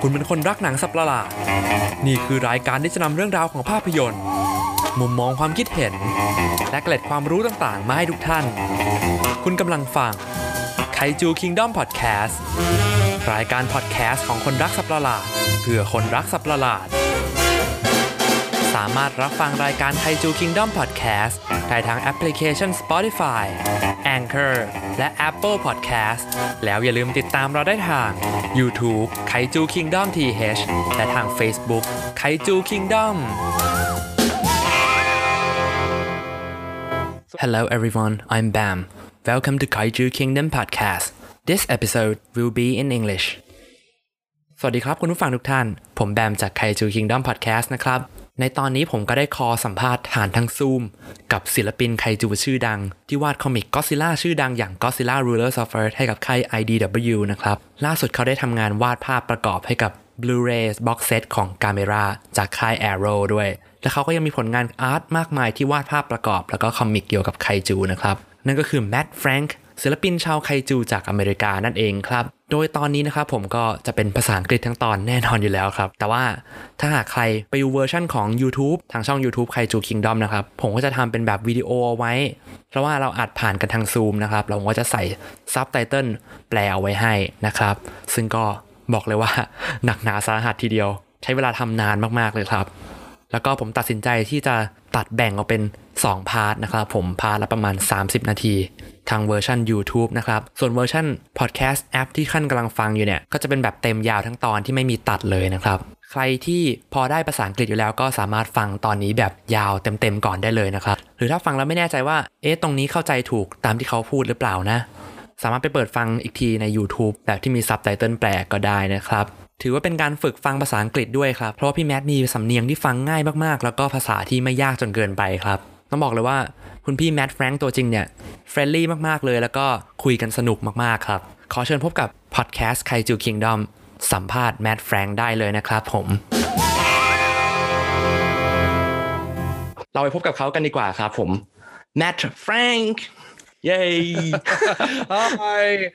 คุณเป็นคนรักหนังสับประหลาด นี่คือรายการที่จะนำเรื่องราวของภาพยนตร์ มุมมองความคิดเห็น และเกล็ดความรู้ต่างๆ มาให้ทุกท่าน คุณกำลังฟังไคจูคิงดอมพอดแคสต์รายการพอดแคสต์ของคนรักสับประหลาดเพื่อคนรักสับประหลาด สามารถรับฟังรายการไทจูคิงด้อมพอดแคสต์ได้ทางแอปพลิเคชัน Spotify Anchor และ Apple Podcast แล้วอย่าลืมติดตามเราได้ทาง YouTube ไคจูคิงด้อมทีเและทาง Facebook ไคจูคิงด้อม Hello everyone I'm Bam Welcome to Kaiju Kingdom Podcast This episode will be in English สวัสดีครับคุณผู้ฟังทุกท่าน ผมแบมจากไคจูคิงด้อมพอดแคสต์นะครับ ในตอนนี้ผมก็ได้คอสัมภาษณ์ผ่านทางซูม กับศิลปินไคจูชื่อดัง ที่วาดคอมิกก็ซิล่าชื่อดังอย่าง Godzilla Rulers of Earth ให้กับค่าย IDW นะครับ ล่าสุดเขาได้ทำงานวาดภาพประกอบให้กับ Blu-ray Box Set ของ Gamera จากค่าย Arrow ด้วย และเขาก็ยังมีผลงานอาร์ตมากมายที่วาดภาพประกอบ แล้วก็คอมิกเกี่ยวกับไคจูนะครับ นั่นก็คือ Matt Frank ศิลปินชาวไคจูจากอเมริกานั่นเองครับ โดยตอนนี้นะครับผมก็จะเป็นภาษาอังกฤษทั้งตอนแน่นอนอยู่แล้วครับ แต่ว่าถ้าหากใครไปดูเวอร์ชั่นของ YouTube ทางช่อง YouTube ไคจูคิงดอมนะครับ ผมก็จะทำเป็นแบบวิดีโอเอาไว้ เพราะว่าเราอัดผ่านกันทางซูมนะครับ เราก็จะใส่ซับไตเติลแปลเอาไว้ให้นะครับ ซึ่งก็บอกเลยว่าหนักหนาสาหัสทีเดียว ใช้เวลาทำนานมากๆเลยครับ แล้วก็ผมตัดสินใจที่จะตัดแบ่งออกเป็น 2 พาร์ทนะครับ ผมพาร์ทละประมาณ 30 นาที ทางเวอร์ชัน YouTube นะครับ ส่วนเวอร์ชัน Podcast แอปที่ขั้นกำลังฟังอยู่เนี่ย ก็จะเป็นแบบเต็มยาวทั้งตอนที่ไม่มีตัดเลยนะครับ ใครที่พอได้ภาษาอังกฤษอยู่แล้วก็สามารถฟังตอนนี้แบบยาวเต็มๆก่อนได้เลยนะครับ หรือถ้าฟังแล้วไม่แน่ใจว่า เอ๊ะ ตรงนี้เข้าใจถูกตามที่เขาพูดหรือเปล่านะ สามารถไปเปิดฟังอีกทีใน YouTube แบบที่มีซับไตเติลแปลก็ได้นะครับ ถือว่าเป็นการฝึกฟังภาษาอังกฤษด้วยครับ เพราะว่าพี่แมทมีสำเนียงที่ฟังง่ายมากๆ แล้วก็ภาษาที่ไม่ยากจนเกินไปครับ ต้องบอกเลยว่าคุณพี่แมทแฟรงค์ตัวจริงเนี่ยเฟรนลี่มากๆเลยแล้วก็คุยกันสนุกมากๆครับ ขอเชิญพบกับพอดแคสต์ไคจูคิงดอมสัมภาษณ์แมทแฟรงค์ได้เลยนะครับผม เราไปพบกับเขากันดีกว่าครับผมแมทแฟรงค์ Yay! Hi,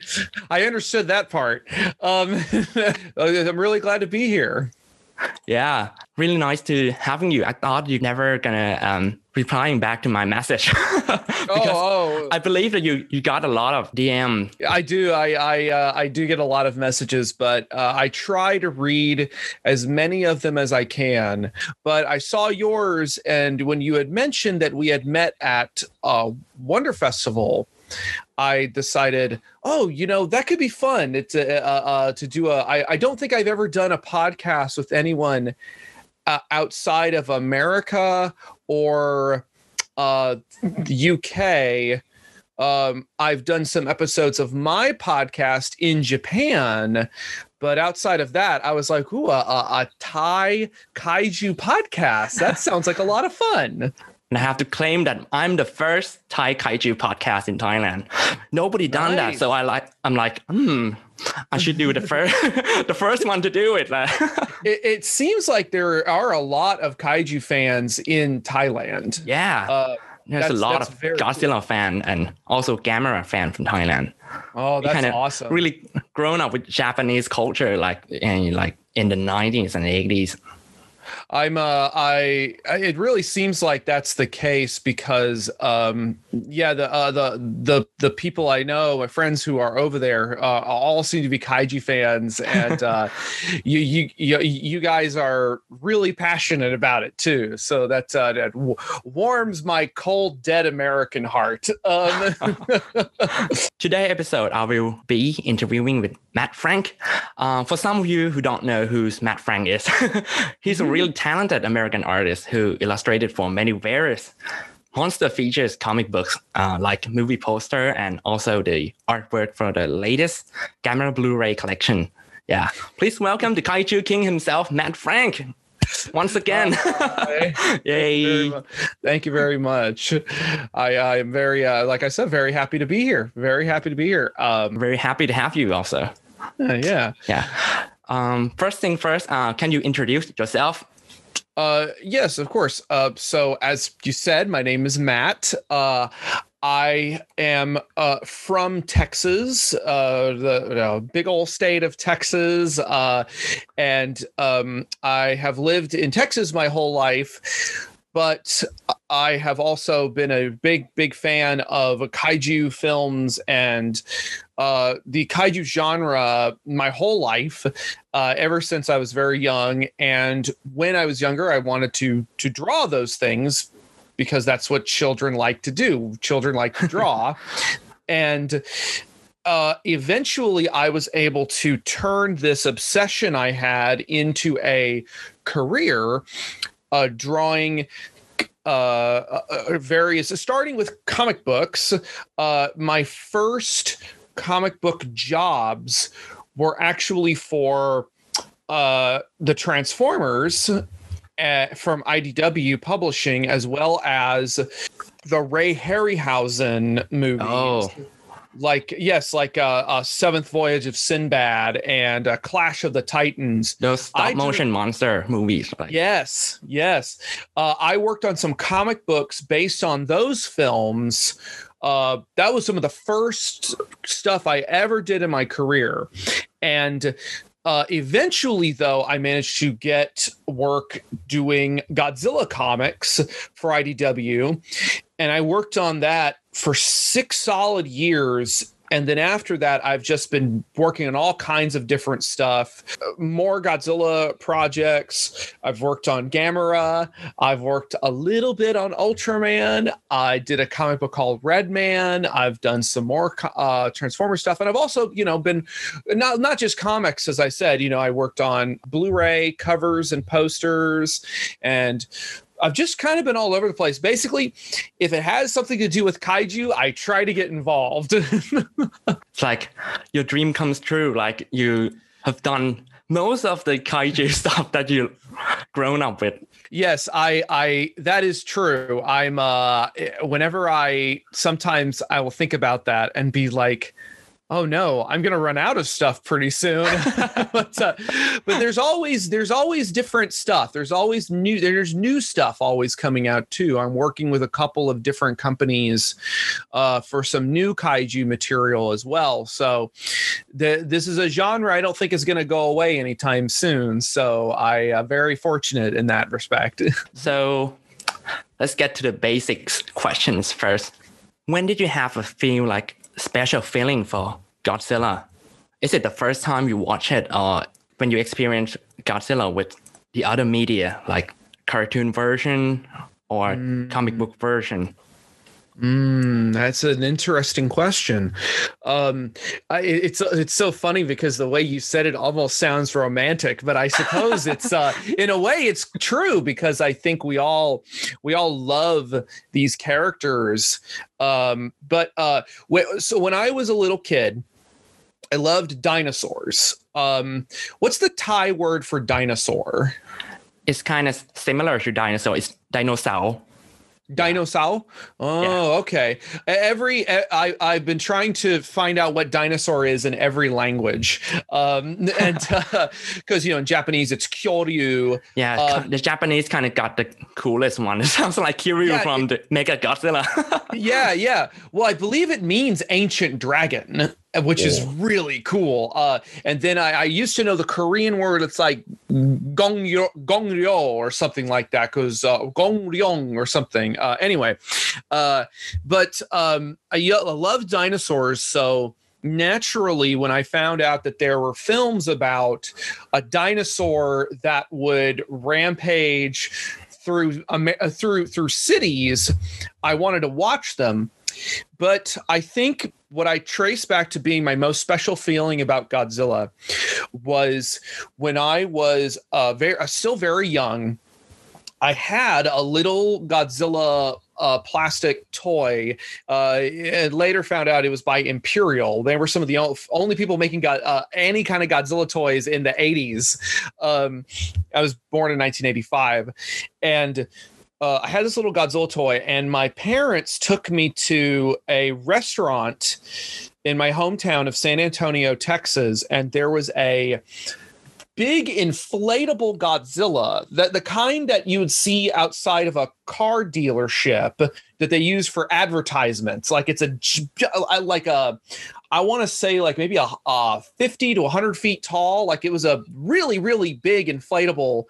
I understood that part. Um, I'm really glad to be here. Yeah, really nice to having you. I thought you're never gonna um, replying back to my message because oh, oh, I believe that you you got a lot of DM. I do. I I uh, I do get a lot of messages, but uh, I try to read as many of them as I can. But I saw yours, and when you had mentioned that we had met at uh, Wonder Festival. I decided, oh, you know, that could be fun. It's uh, uh, to do a. I, I don't think I've ever done a podcast with anyone uh, outside of America or uh, the UK. Um, I've done some episodes of my podcast in Japan, but outside of that, I was like, ooh, a, a, a Thai kaiju podcast. That sounds like a lot of fun. And I have to claim that I'm the first Thai kaiju podcast in Thailand. Nobody done that, so I like. I'm like, hmm, I should do the first, the first one to do it. It, it seems like there are a lot of kaiju fans in Thailand. yeah, Uh, there's a lot of Godzilla fan and also Gamera fan from Thailand. oh, that's kinda awesome. Really grown up with Japanese culture, like and like in the 90s and 80s. I'm uh I it really seems like that's the case because um yeah the uh the the the people I know my friends who are over there uh, all seem to be kaiju fans and uh you you you you guys are really passionate about it too. So that uh that w- warms my cold dead American heart. Um Today episode, I will be interviewing with Matt Frank. Uh, for some of you who don't know who Matt Frank is, he's a really talented American artist who illustrated for many various monster features comic books, uh, like movie poster and also the artwork for the latest Gamera Blu-ray collection. Yeah, please welcome the Kaiju King himself, Matt Frank. Once again, Thank you yay! Thank you very much. I I am very uh, like I said very happy to be here. Very happy to be here. Um Very happy to have you also. uh, yeah. Yeah. Um, first thing first, uh, can you introduce yourself Uh, yes, of course. Uh, so as you said, my name is Matt. Uh, I am uh, from Texas, uh, the you know, big old state of Texas, uh, and um, I have lived in Texas my whole life. But I have also been a big, big fan of kaiju films and uh, the kaiju genre my whole life, uh, ever since I was very young. And when I was younger, I wanted to to draw those things because that's what children like to do. Children like to draw. and uh, eventually I was able to turn this obsession I had into a career, uh, drawing uh, uh, uh various, starting with comic books. Uh, my first comic book jobs were actually for uh, the Transformers uh, from IDW Publishing, as well as the Ray Harryhausen movies. Oh. Like yes, like uh, a Seventh Voyage of Sinbad and a Clash of the Titans. Those stop motion monster movies. Like. Yes, yes. Uh, I worked on some comic books based on those films. Uh, that was some of the first stuff I ever did in my career, and uh, eventually, though, I managed to get work doing Godzilla comics for IDW. And I worked on that for six solid years and then after that, I've just been working on all kinds of different stuff, more Godzilla projects. I've worked on Gamera. I've worked a little bit on Ultraman. I did a comic book called Red Man. I've done some more uh, Transformer stuff, and I've also, you know, been not not just comics, as I said. You know, I worked on Blu-ray covers and posters, and I've just kind of been all over the place. Basically, if it has something to do with kaiju, I try to get involved. it's like your dream comes true. Like you have done most of the kaiju stuff that you grown up with. Yes, I I that is true. I'm uh whenever I sometimes I will think about that and be like oh no i'm going to run out of stuff pretty soon. But uh, but there's always there's always different stuff. There's always new there's new stuff always coming out too. I'm working with a couple of different companies uh, for some new kaiju material as well. So the, this is a genre i don't think is going to go away anytime soon. So i am uh, very fortunate in that respect. So let's get to the basics questions first. When did you have a feel like special feeling for Godzilla? Is it the first time you watch it or when you experience Godzilla with the other media like cartoon version or mm. comic book version? Mm, that's an interesting question. Um, I, it's it's so funny because the way you said it almost sounds romantic, but I suppose it's uh, in a way it's true because I think we all we all love these characters. Um, but uh, so when I was a little kid, I loved dinosaurs. Um, what's the Thai word for dinosaur? It's kind of similar to dinosaur. It's dinosaur. Dinosaur. Oh, yeah. okay. Every I I've been trying to find out what dinosaur is in every language, um, and because uh, you know in Japanese it's kyoryu. Yeah, um, the Japanese kind of got the coolest one. It sounds like Kiryu yeah, from it, the Mega Godzilla. yeah, yeah. Well, I believe it means ancient dragon which is really cool. Uh, and then I, I, used to know the Korean word. It's like gongryo or something like that, because uh, gongryong or something. Uh, anyway, uh, but um, I, I love dinosaurs, so naturally when i found out that there were films about a dinosaur that would rampage through uh, through through cities i wanted to watch them but i think what I trace back to being my most special feeling about Godzilla was when I was uh, very uh, still very young. I had a little Godzilla uh, plastic toy. And later found out it was by Imperial. They were some of the only people making any kind of Godzilla toys in the 80s. Um, I was born in 1985. And uh, I had this little Godzilla toy, and my parents took me to a restaurant in my hometown of San Antonio, Texas, and there was a big inflatable Godzilla, that the kind that you would see outside of a car dealership that they use for advertisements. Like it's a like a I want to say like maybe a, a 50 to 100 feet tall. Like it was a really, really big inflatable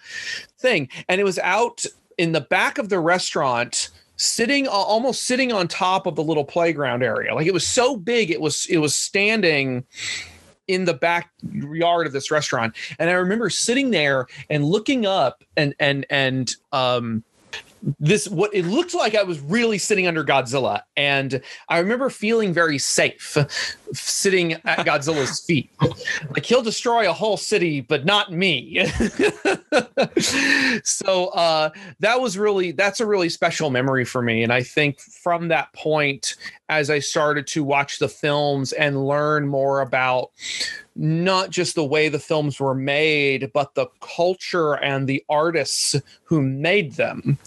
thing. And it was out in the back of the restaurant sitting uh, almost sitting on top of the little playground area. Like it was so big it was it was standing in the backyard of this restaurant. And i remember sitting there and looking up and and and um this what it looked like I was really sitting under Godzilla, and I remember feeling very safe sitting at Godzilla's feet. Like he'll destroy a whole city, but not me. so uh, that was really that's a really special memory for me, and I think from that point, as I started to watch the films and learn more about not just the way the films were made, but the culture and the artists who made them.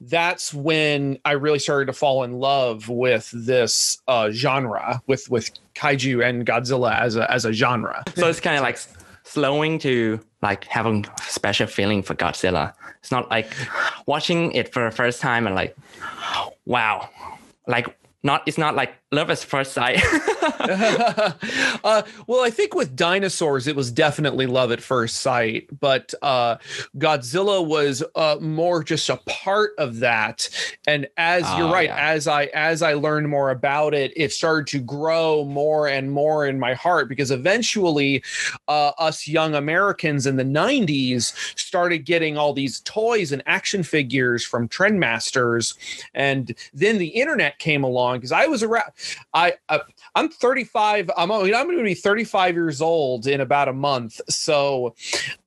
That's when I really started to fall in love with this uh, genre, with with kaiju and Godzilla as a as a genre. So it's kind of like slowing to like having a special feeling for Godzilla. It's not like watching it for the first time and like, wow, like not it's not like love at first sight. uh, well, I think with dinosaurs, it was definitely love at first sight, but uh, Godzilla was uh, more just a part of that. And as oh, you're right, yeah. as I as I learned more about it, it started to grow more and more in my heart because eventually, uh, us young Americans in the '90s started getting all these toys and action figures from Trendmasters, and then the internet came along because I was around. I, I I'm 35. I'm I'm going to be 35 years old in about a month. So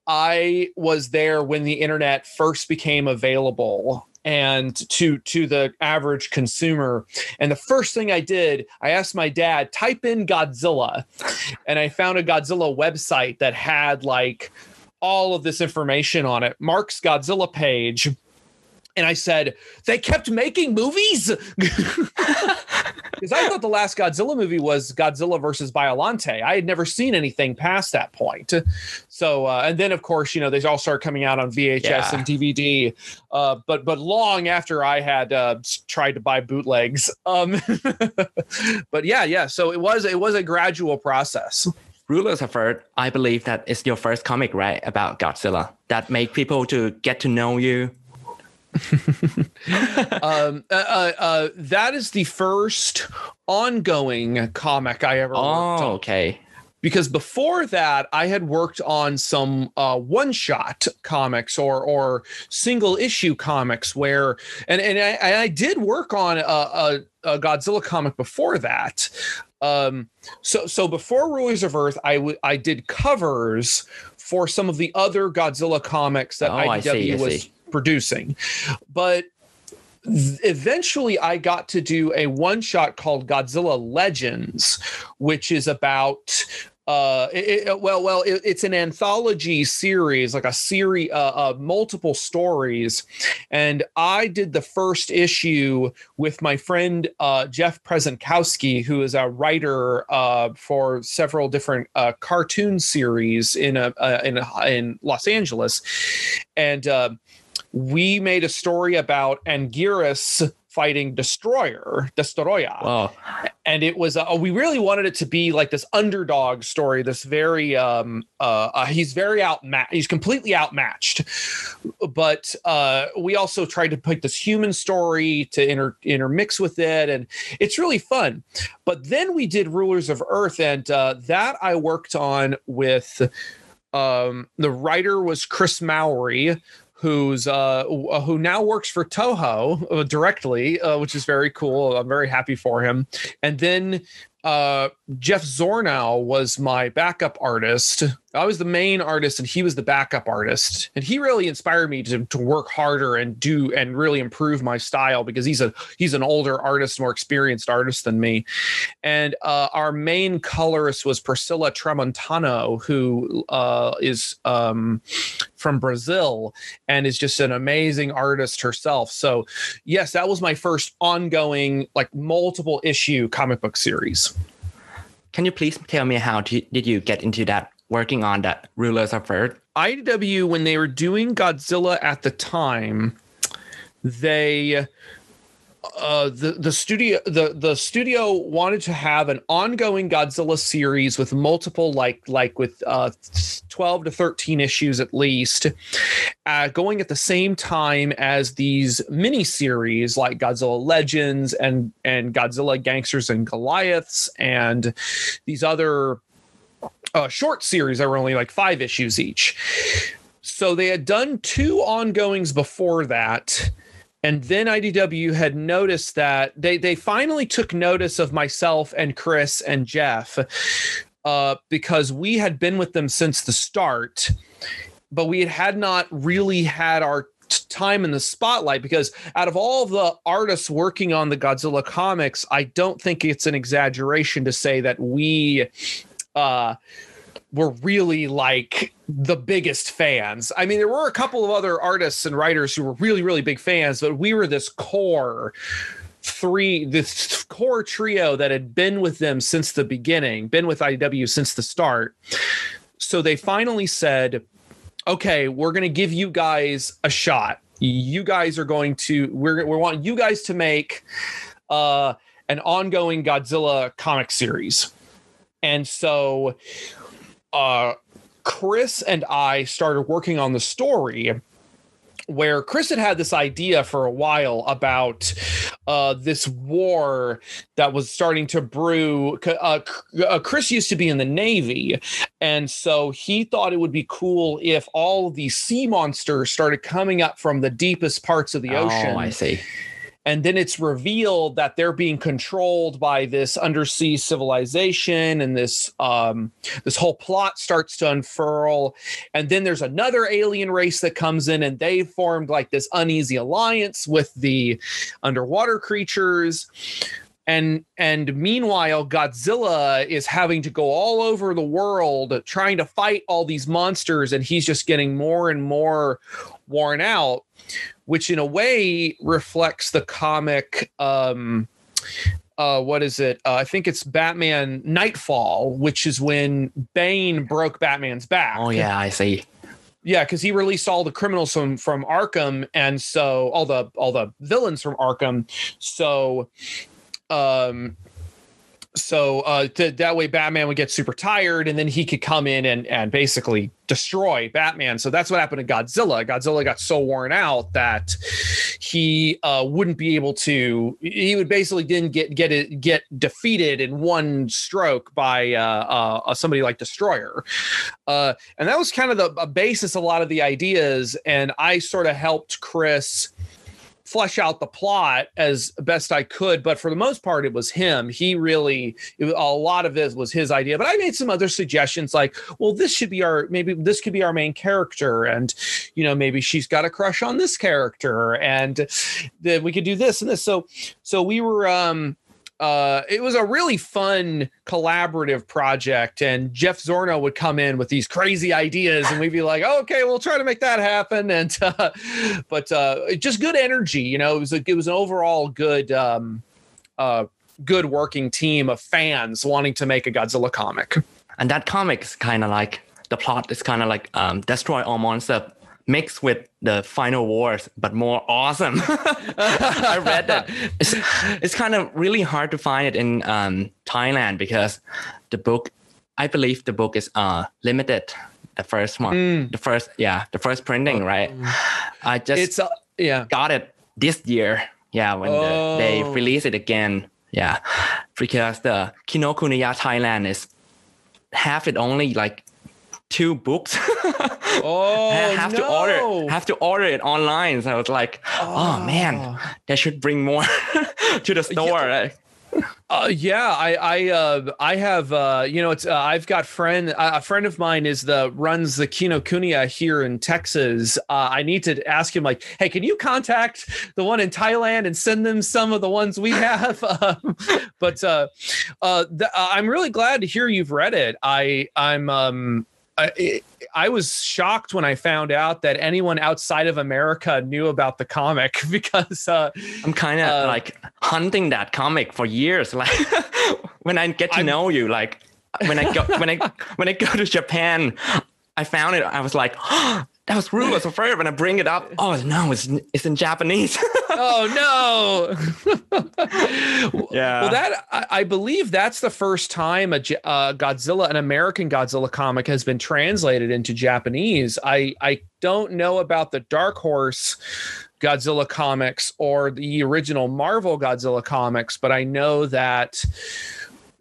I was there when the internet first became available and to to the average consumer and the first thing i did i asked my dad type in godzilla and i found a godzilla website that had like all of this information on it mark's godzilla page and I said, they kept making movies? Because I thought the last Godzilla movie was Godzilla versus Biollante. I had never seen anything past that point. So, uh, and then of course, you know, they all started coming out on VHS yeah. and DVD. Uh, but but long after I had uh, tried to buy bootlegs. Um, but yeah, yeah. So it was it was a gradual process. Rulers of Earth, I believe that is your first comic, right, about Godzilla that make people to get to know you um, uh, uh, uh, that is the first ongoing comic I ever. Oh, okay. Because before that, I had worked on some uh, one-shot comics or or single issue comics where, and and I, and I did work on a, a, a Godzilla comic before that. Um, so so before Rulers of Earth, I, w- I did covers for some of the other Godzilla comics that oh, IDW I see, I was. See producing. But eventually I got to do a one shot called Godzilla Legends, which is about uh, it, well, well, it, it's an anthology series, like a series uh, of multiple stories, and I did the first issue with my friend uh, Jeff Prezenkowski, who is a writer uh, for several different uh, cartoon series in a, uh, in a, in Los Angeles, and we made a story about Anguirus fighting Destroyer, Destroyer. Wow. And it was, uh, we really wanted it to be like this underdog story, this very, um, uh, uh he's very outmatched, he's completely outmatched. But uh, we also tried to put this human story to inter- intermix with it. And it's really fun. But then we did Rulers of Earth, and uh, that I worked on with um the writer was chris mowry who's uh, uh, who now works for Toho uh, directly, uh, which is very cool. I'm very happy for him. And then uh, Jeff Zornow was my backup artist. I was the main artist and he was the backup artist. And he really inspired me to, to work harder and do and really improve my style because he's a he's an older artist, more experienced artist than me. And uh, our main colorist was Priscilla Tramontano, who uh, is um, from Brazil and is just an amazing artist herself. So yes, that was my first ongoing, like multiple issue comic book series. Can you please tell me how did you get into that working on that rulers of earth IDW when they were doing Godzilla at the time, they uh, the the studio the the studio wanted to have an ongoing Godzilla series with multiple like like with uh 12 to 13 issues at least uh, going at the same time as these mini series like Godzilla Legends and and Godzilla Gangsters and Goliaths and these other uh, short series that were only like five issues each. So they had done two ongoings before that and then IDW had noticed that they they finally took notice of myself and Chris and Jeff uh, because we had been with them since the start, but we had, had not really had our time in the spotlight because out of all the artists working on the Godzilla comics, I don't think it's an exaggeration to say that we uh, were really like the biggest fans. I mean, there were a couple of other artists and writers who were really, really big fans, but we were this core three, this core trio that had been with them since the beginning, been with IDW since the start. So they finally said, okay, we're going to give you guys a shot. You guys are going to, we're, we want you guys to make uh, an ongoing Godzilla comic series. And so uh, Chris and I started working on the story where Chris had had this idea for a while about uh, this war that was starting to brew. Uh, uh, Chris used to be in the Navy, and so he thought it would be cool if all these sea monsters started coming up from the deepest parts of the ocean. Oh, I see and then it's revealed that they're being controlled by this undersea civilization and this um, this whole plot starts to unfurl. And then there's another alien race that comes in and they formed like this uneasy alliance with the underwater creatures. And and meanwhile godzilla is having to go all over the world trying to fight all these monsters and he's just getting more and more worn out which in a way reflects the comic um uh, what is it? Uh, I think it's Batman Knightfall, which is when Bane broke Batman's back. Oh yeah, I see. Yeah, because he released all the criminals from from Arkham, and so all the all the villains from Arkham. So, um, so uh, that way batman would get super tired and then he could come in and, and basically destroy batman. So that's what happened to godzilla. Godzilla got so worn out that he uh, wouldn't be able to he would basically didn't get get it get defeated in one stroke by uh, uh, somebody like destroyer. Uh, and that was kind of the basis of a lot of the ideas. And i sort of helped chris flesh out the plot as best I could. But for the most part, it was him. He really, it, a lot of this was his idea. But I made some other suggestions like, well, this should be our, maybe this could be our main character. And, you know, maybe she's got a crush on this character. And then we could do this and this. So, so we were, um, uh, it was a really fun collaborative project. And Jeff Zornow would come in with these crazy ideas, and we'd be like, "Okay, we'll try to make that happen." And uh, but uh, just good energy, you know. It was a, it was an overall good um, uh, good working team of fans wanting to make a Godzilla comic. And that comic's kind of like the plot is kind of like um, destroy all monsters mixed with the final wars, but more awesome. I read that. It's, it's kind of really hard to find it in um, Thailand because the book, I believe the book is uh, limited. The first one, mm. the first, yeah, the first printing, right? I just it's, uh, yeah. got it this year. Yeah, when oh. the, they oh. release it again. Yeah, because the Kinokuniya Thailand is have it only like two books. oh, I have no. to order have to order it online. So I was like, oh, oh man, they should bring more to the store. Yeah. Uh, yeah, I I uh, I have uh, you know it's uh, I've got friend a friend of mine is the runs the Kinokuniya here in Texas. Uh, I need to ask him like, hey, can you contact the one in Thailand and send them some of the ones we have? um, but uh, uh, uh, I'm really glad to hear you've read it. I I'm um I, I was shocked when I found out that anyone outside of America knew about the comic because uh, I'm kind of uh, like hunting that comic for years. Like when I get to I'm, know you, like when I go when I when I go to Japan, I found it. I was like, oh, that was Rulers of Earth. And I bring it up. Oh no, it's it's in Japanese. oh no. yeah. Well, that I, I believe that's the first time a uh, Godzilla, an American Godzilla comic, has been translated into Japanese. I I don't know about the Dark Horse Godzilla comics or the original Marvel Godzilla comics, but I know that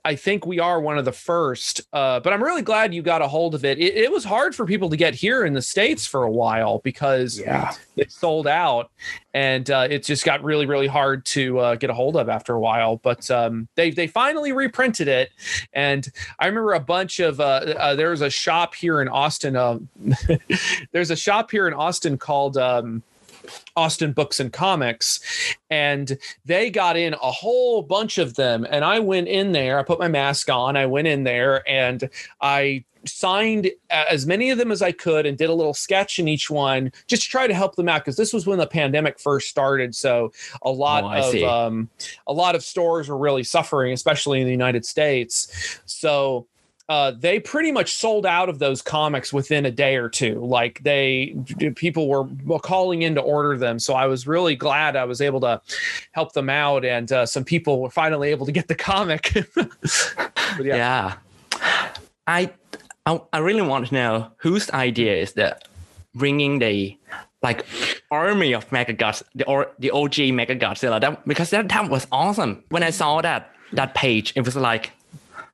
I think we are one of the first. Uh, but I'm really glad you got a hold of it. it. it. was hard for people to get here in the states for a while because yeah. it sold out, and uh, it just got really, really hard to uh, get a hold of after a while. But um, they they finally reprinted it, and I remember a bunch of uh, uh, there was a shop here in Austin. Um, there's a shop here in Austin called. Um, Austin Books and Comics, and they got in a whole bunch of them. And I went in there, I put my mask on, I went in there, and I signed as many of them as I could and did a little sketch in each one just to try to help them out because this was when the pandemic first started. So a lot oh, of um, a lot of stores were really suffering especially in the United States. So uh, they pretty much sold out of those comics within a day or two. Like they, people were calling in to order them. So I was really glad I was able to help them out, and uh, some people were finally able to get the comic. yeah. yeah. I, I, I really want to know whose idea is that bringing the like army of Mechagods, the or the OG Mechagodzilla. That because that that was awesome. When I saw that that page, it was like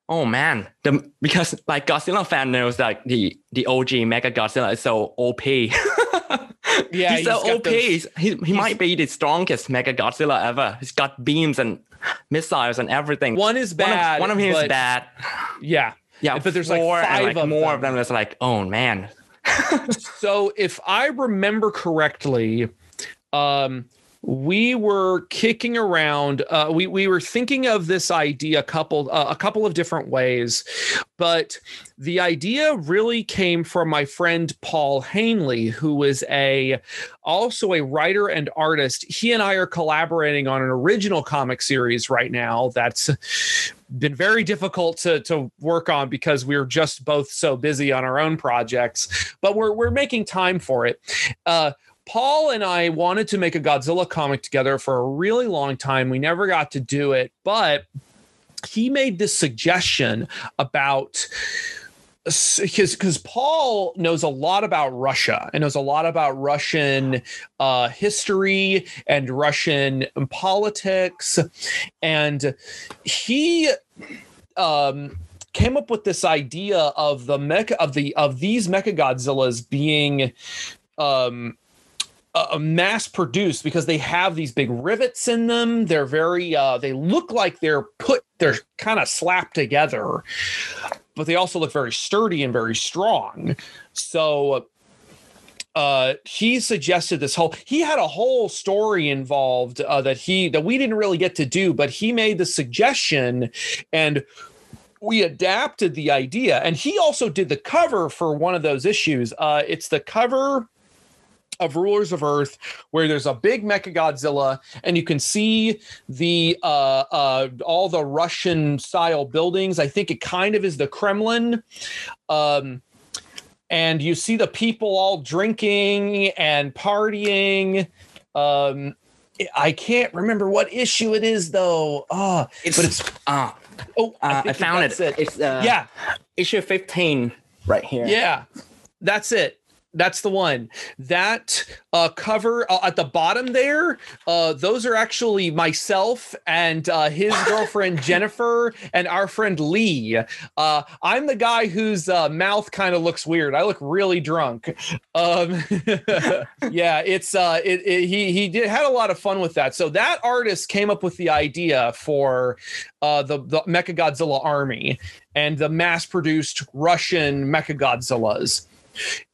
Oh man, the because like Godzilla fan knows that the the OG Mega Godzilla is so OP. yeah, he's, so OP. Those, he he might be the strongest Mega Godzilla ever. He's got beams and missiles and everything. One is bad. One of, one of him is bad. Yeah, yeah, but there's like five like of more them. of them. That's like, oh man. so if I remember correctly, um, we were kicking around uh, we, we were thinking of this idea a couple uh, a couple of different ways but the idea really came from my friend paul hanley who is a also a writer and artist. He and i are collaborating on an original comic series right now that's been very difficult to to work on because we're just both so busy on our own projects but we're we're making time for it. Uh, Paul and I wanted to make a Godzilla comic together for a really long time. We never got to do it, but he made this suggestion about because because Paul knows a lot about Russia and knows a lot about Russian uh, history and Russian politics, and he um, came up with this idea of the mecha of the of these mecha Godzillas being um, uh, mass produced because they have these big rivets in them. They're very uh, they look like they're put they're kind of slapped together, but they also look very sturdy and very strong. So uh, he suggested this whole he had a whole story involved uh, that he that we didn't really get to do, but he made the suggestion and we adapted the idea and he also did the cover for one of those issues uh, it's the cover of Rulers of Earth, where there's a big Mecha Godzilla, and you can see the uh, uh, all the Russian style buildings. I think it kind of is the Kremlin. Um, and you see the people all drinking and partying. Um, I can't remember what issue it is though. Oh, it's, but it's uh, oh, I, uh, I found it. it. It's uh, yeah, issue fifteen right here. Yeah, that's it. That's the one. That uh, cover uh, at the bottom there, uh, those are actually myself and uh, his girlfriend Jennifer and our friend Lee. Uh, I'm the guy whose uh, mouth kind of looks weird. I look really drunk. Um, yeah, it's uh, it, it, he he did had a lot of fun with that. So that artist came up with the idea for uh, the the Mecha Godzilla army and the mass produced Russian Mecha Godzillas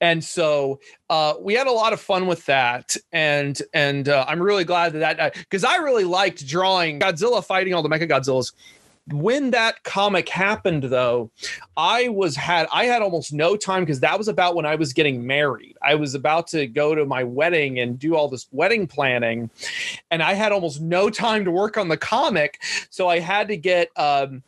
and so uh, we had a lot of fun with that. And and uh, i'm really glad that that because i really liked drawing godzilla fighting all the mecha godzillas when that comic happened though i was had i had almost no time because that was about when i was getting married. I was about to go to my wedding and do all this wedding planning and i had almost no time to work on the comic. So i had to get um,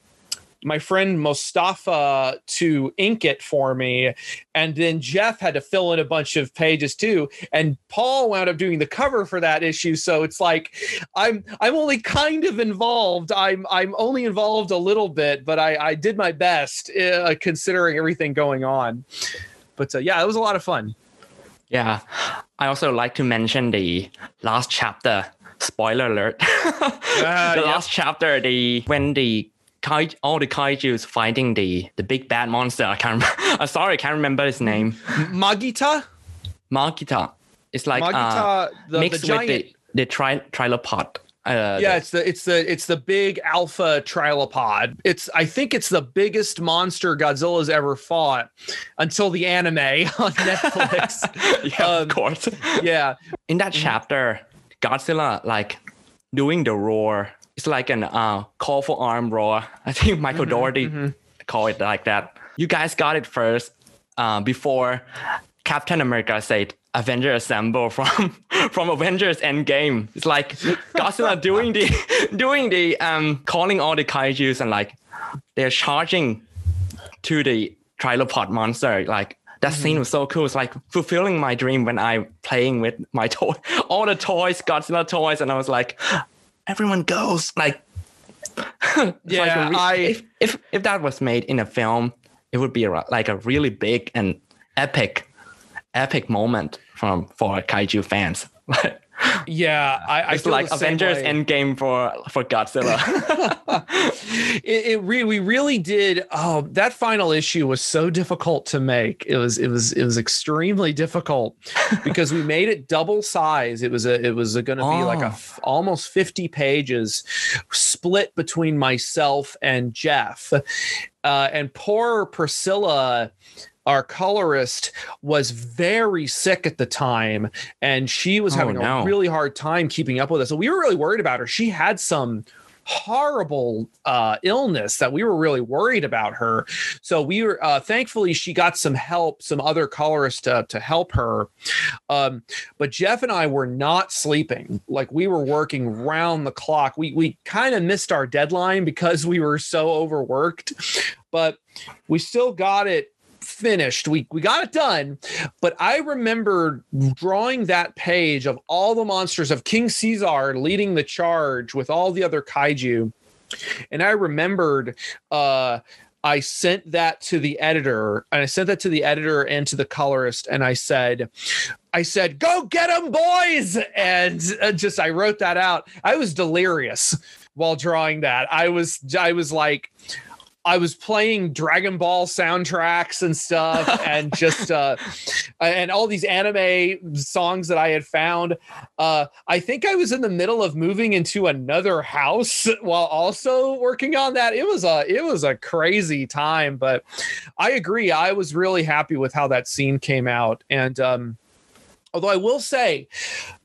my friend Mustafa to ink it for me, and then Jeff had to fill in a bunch of pages too. And Paul wound up doing the cover for that issue. So it's like I'm I'm only kind of involved. I'm I'm only involved a little bit, but I I did my best uh, considering everything going on. But uh, yeah, it was a lot of fun. Yeah, I also like to mention the last chapter. Spoiler alert! Uh, the yeah. last chapter, the when the kai, all the kaiju's fighting the the big bad monster. I can't. I'm sorry, I can't remember his name. Magita, Magita. It's like uh, Magita, the, the mixed giant. with the the tri- trilopod. Uh, yeah, the- it's the it's the it's the big alpha trilopod. It's I think it's the biggest monster Godzilla's ever fought until the anime on Netflix. yeah, um, of course. yeah, In that chapter, Godzilla like doing the roar. It's like an uh, call for arm roar. I think Michael Mhm, Dougherty mhm. call it like that. You guys got it first uh, before Captain America said Avenger Assemble from from Avengers Endgame. It's like Godzilla doing the doing the um calling all the kaiju's and like they're charging to the trilopod monster. Like that scene was so cool. It's like fulfilling my dream when I playing with my toy, all the toys, Godzilla toys, and I was like, everyone goes like. it's like Yeah, re- I- if, if if that was made in a film, it would be a, like a really big and epic, epic moment from for kaiju fans. yeah. I, I it's feel like Avengers way. Endgame for for Godzilla. it, it re- we really did. Oh, that final issue was so difficult to make. It was it was it was extremely difficult because we made it double size. It was a it was going to be like a Oh. almost fifty pages, split between myself and Jeff, uh, and poor Priscilla. Our colorist was very sick at the time, and she was Oh, having no. a really hard time keeping up with us. So we were really worried about her. She had some horrible uh, illness that we were really worried about her. So we were uh, thankfully she got some help, some other colorists to, to help her. Um, but Jeff and I were not sleeping. Like we were working round the clock. We we kind of missed our deadline because we were so overworked, but we still got it finished. We we got it done. But I remember drawing that page of all the monsters of King Caesar leading the charge with all the other kaiju. And I remembered uh I sent that to the editor and I sent that to the editor and to the colorist and I said I said go get them boys and uh, just I wrote that out. I was delirious while drawing that. I was I was like I was playing Dragon Ball soundtracks and stuff, and just uh, and all these anime songs that I had found. Uh, I think I was in the middle of moving into another house while also working on that. It was a it was a crazy time, but I agree. I was really happy with how that scene came out, and um, although I will say.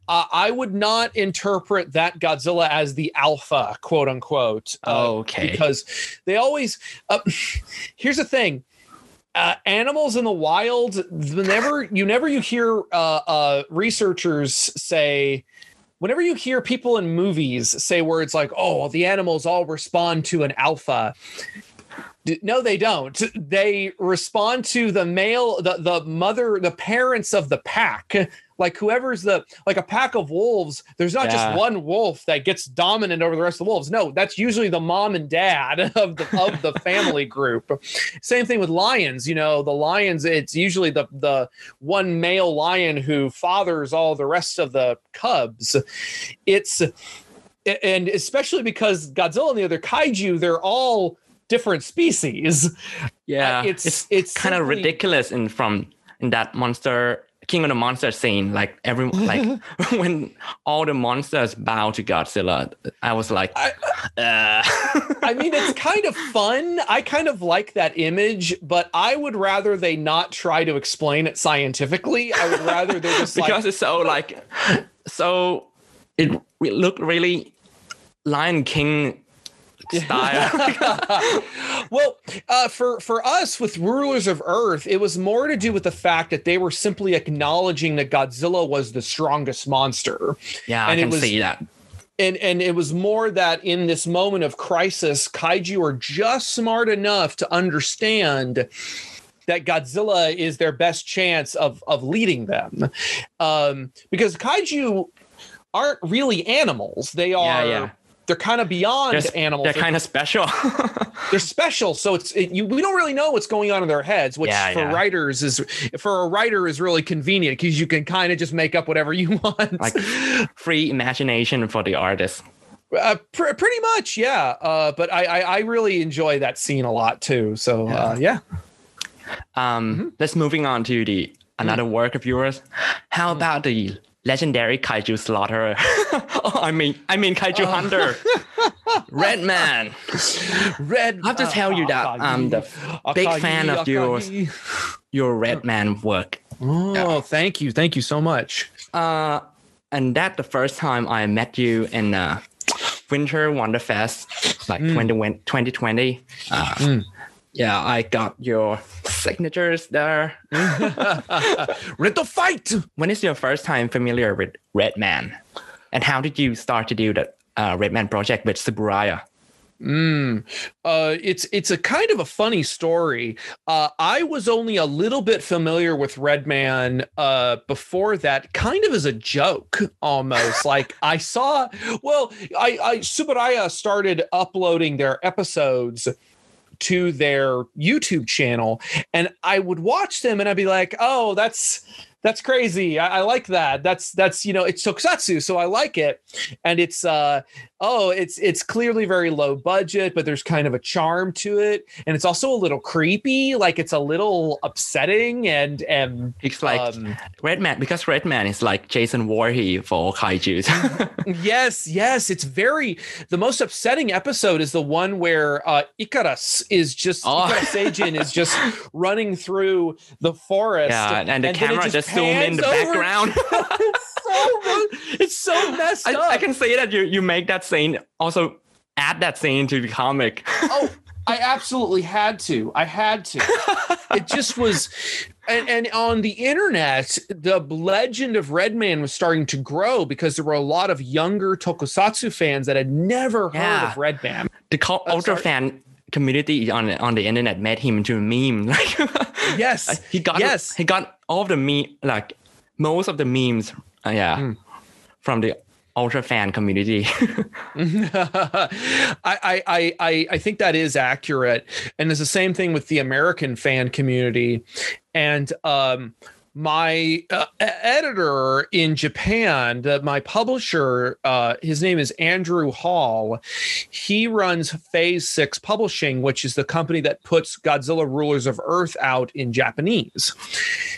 Uh, I would not interpret that Godzilla as the alpha, quote unquote. uh, Okay. Because they always. Uh, here's the thing. Uh, animals in the wild, whenever you never you hear uh, uh, researchers say, whenever you hear people in movies say words like, "Oh, the animals all respond to an alpha," no, they don't. They respond to the male, the the mother, the parents of the pack. Like whoever's the like a pack of wolves, there's not Yeah. just one wolf that gets dominant over the rest of the wolves. No, that's usually the mom and dad of the of the family group. Same thing with lions. You know, the lions, it's usually the the one male lion who fathers all the rest of the cubs. It's and especially because Godzilla and the other kaiju, they're all different species. yeah, it's- it's it's kind of ridiculous in from in that monster King of the Monster scene. Like every like when all the monsters bow to Godzilla, I was like, I- uh. I mean, it's kind of fun. I kind of like that image, but I would rather they not try to explain it scientifically. I would rather they're just because like, it's so like so it re- looked really Lion King style. well, uh, for for us with Rulers of Earth, it was more to do with the fact that they were simply acknowledging that Godzilla was the strongest monster. yeah, And I can was- see that. and and it was more that in this moment of crisis, kaiju are just smart enough to understand that Godzilla is their best chance of of leading them, um, because kaiju aren't really animals; they are. Yeah, yeah. They're kind of beyond They're, animals. they're kind of special. they're special so it's it, you we don't really know what's going on in their heads which Yeah, for yeah. writers is for a writer is really convenient because you can kind of just make up whatever you want like free imagination for the artist. uh, pr- pretty much yeah uh, but I, I i really enjoy that scene a lot too so uh, yeah Um, Mm-hmm. Let's moving on to the another work of yours. How Mm-hmm. about the legendary kaiju slaughterer? oh, I mean, I mean kaiju Oh. hunter, Red Man. red I have to tell you that I'm the big fan of yours. Your Red Man work. oh thank you thank you so much Uh, and that the first time I met you in uh, Winter Wonderfest, like Mm. 20, 2020. Uh, Yeah, I got your signatures there. ready to fight When is your first time familiar with Red Man? And how did you start to do the uh, Red Man project with Tsuburaya? Mm. Uh, it's it's a kind of a funny story. Uh, I was only a little bit familiar with Redman uh, before that, kind of as a joke, almost. like I saw, well, I, I Tsuburaya started uploading their episodes to their YouTube channel, and I would watch them, and I'd be like, oh, that's that's crazy. I, I like that. That's that's you know it's tokusatsu, so I like it, and it's uh oh it's it's clearly very low budget but there's kind of a charm to it and it's also a little creepy like it's a little upsetting and and It's like um, Red Man because Red Man is like Jason Voorhees for kaiju's. yes yes it's very the most upsetting episode is the one where uh Icarus is just Oh. Icarus Seijin is just running through the forest yeah, and the then it camera just, zoom in the background. it's so it's so messed I, up I can say that you you make that scene also add that scene to the comic. oh i absolutely had to i had to it just was and, and on the internet the legend of redman was starting to grow because there were a lot of younger tokusatsu fans that had never heard Yeah. of redman the co- I'm ultra sorry. fan community on on the internet met him into a meme. Like yes he got Yes. he got all of the meme like most of the memes. uh, yeah, Hmm. from the ultra fan community. I, I I I I think that is accurate, and it's the same thing with the American fan community, and um, my uh, editor in Japan, the, my publisher, uh, his name is Andrew Hall. He runs Phase Six Publishing, which is the company that puts Godzilla Rulers of Earth out in Japanese.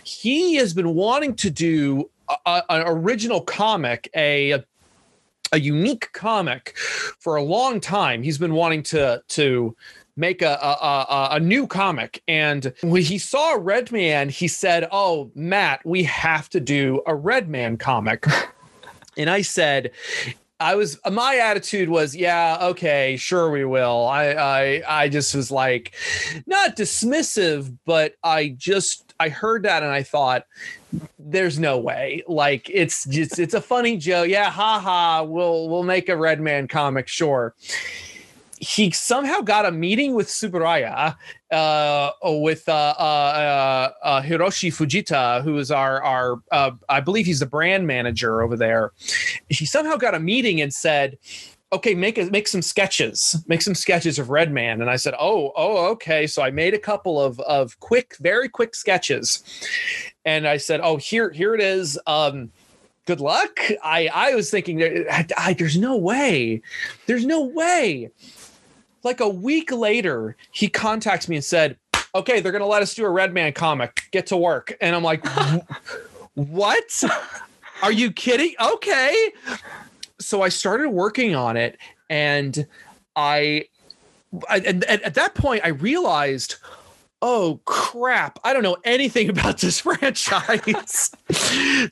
He has been wanting to do a, a- an original comic, a a unique comic for a long time. He's been wanting to to make a a, a, a new comic, and when he saw Red Man, he said, "Oh, Matt, we have to do a Red Man comic." and I said. I was my attitude was yeah okay sure we will I I I just was like not dismissive but I just I heard that and I thought there's no way like it's just it's a funny joke yeah haha ha we'll we'll make a red man comic sure he somehow got a meeting with Tsuburaya uh with uh, uh uh uh Hiroshi Fujita who is our our uh I believe he's the brand manager over there. He somehow got a meeting and said okay make a, make some sketches make some sketches of red man and i said oh oh okay. So i made a couple of of quick very quick sketches. And i said oh here here it is. Um good luck. I i was thinking I, I- there's no way. There's no way like a week later he contacts me and said okay they're gonna let us do a red man comic. Get to work. And i'm like what? Are you kidding? Okay. So I started working on it, and I, I and at that point I realized, oh crap, I don't know anything about this franchise.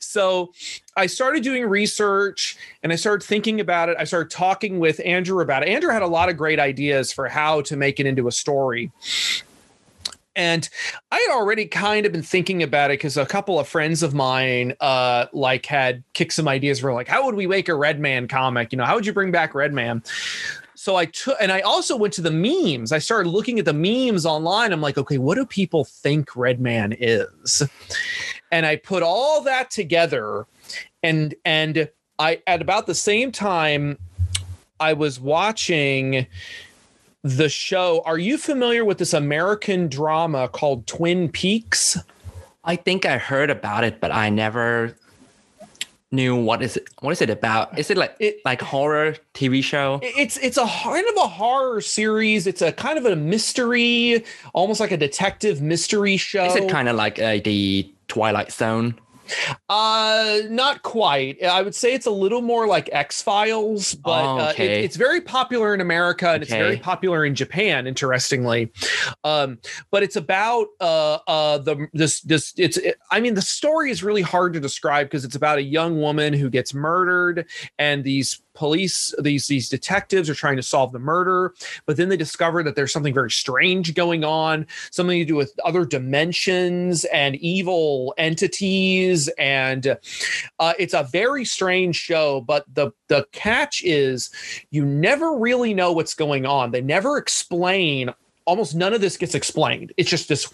so I started doing research and I started thinking about it. I started talking with Andrew about it. Andrew had a lot of great ideas for how to make it into a story. and I had already kind of been thinking about it because a couple of friends of mine, uh, like had kicked some ideas for like, how would we make a Redman comic? You know, how would you bring back Redman? So I took, and I also went to the memes. I started looking at the memes online. I'm like, okay, what do people think Redman is? And I put all that together, and and I at about the same time, I was watching the show. Are you familiar with this American drama called Twin Peaks? I think I heard about it, but I never knew what is it what is it about is it like It- like horror tv show It's it's a kind of a horror series. It's a kind of a mystery, almost like a detective mystery show. is it kind of like uh, the twilight zone Uh, not quite. I would say it's a little more like X Files, but Oh, uh, it- it's very popular in America and it's very popular in Japan. Interestingly, um, but it's about uh uh the this this it's it, I mean the story is really hard to describe because it's about a young woman who gets murdered and these police these these detectives are trying to solve the murder but then they discover that there's something very strange going on something to do with other dimensions and evil entities and uh, it's a very strange show but the the catch is you never really know what's going on. They never explain almost none of this gets explained it's just this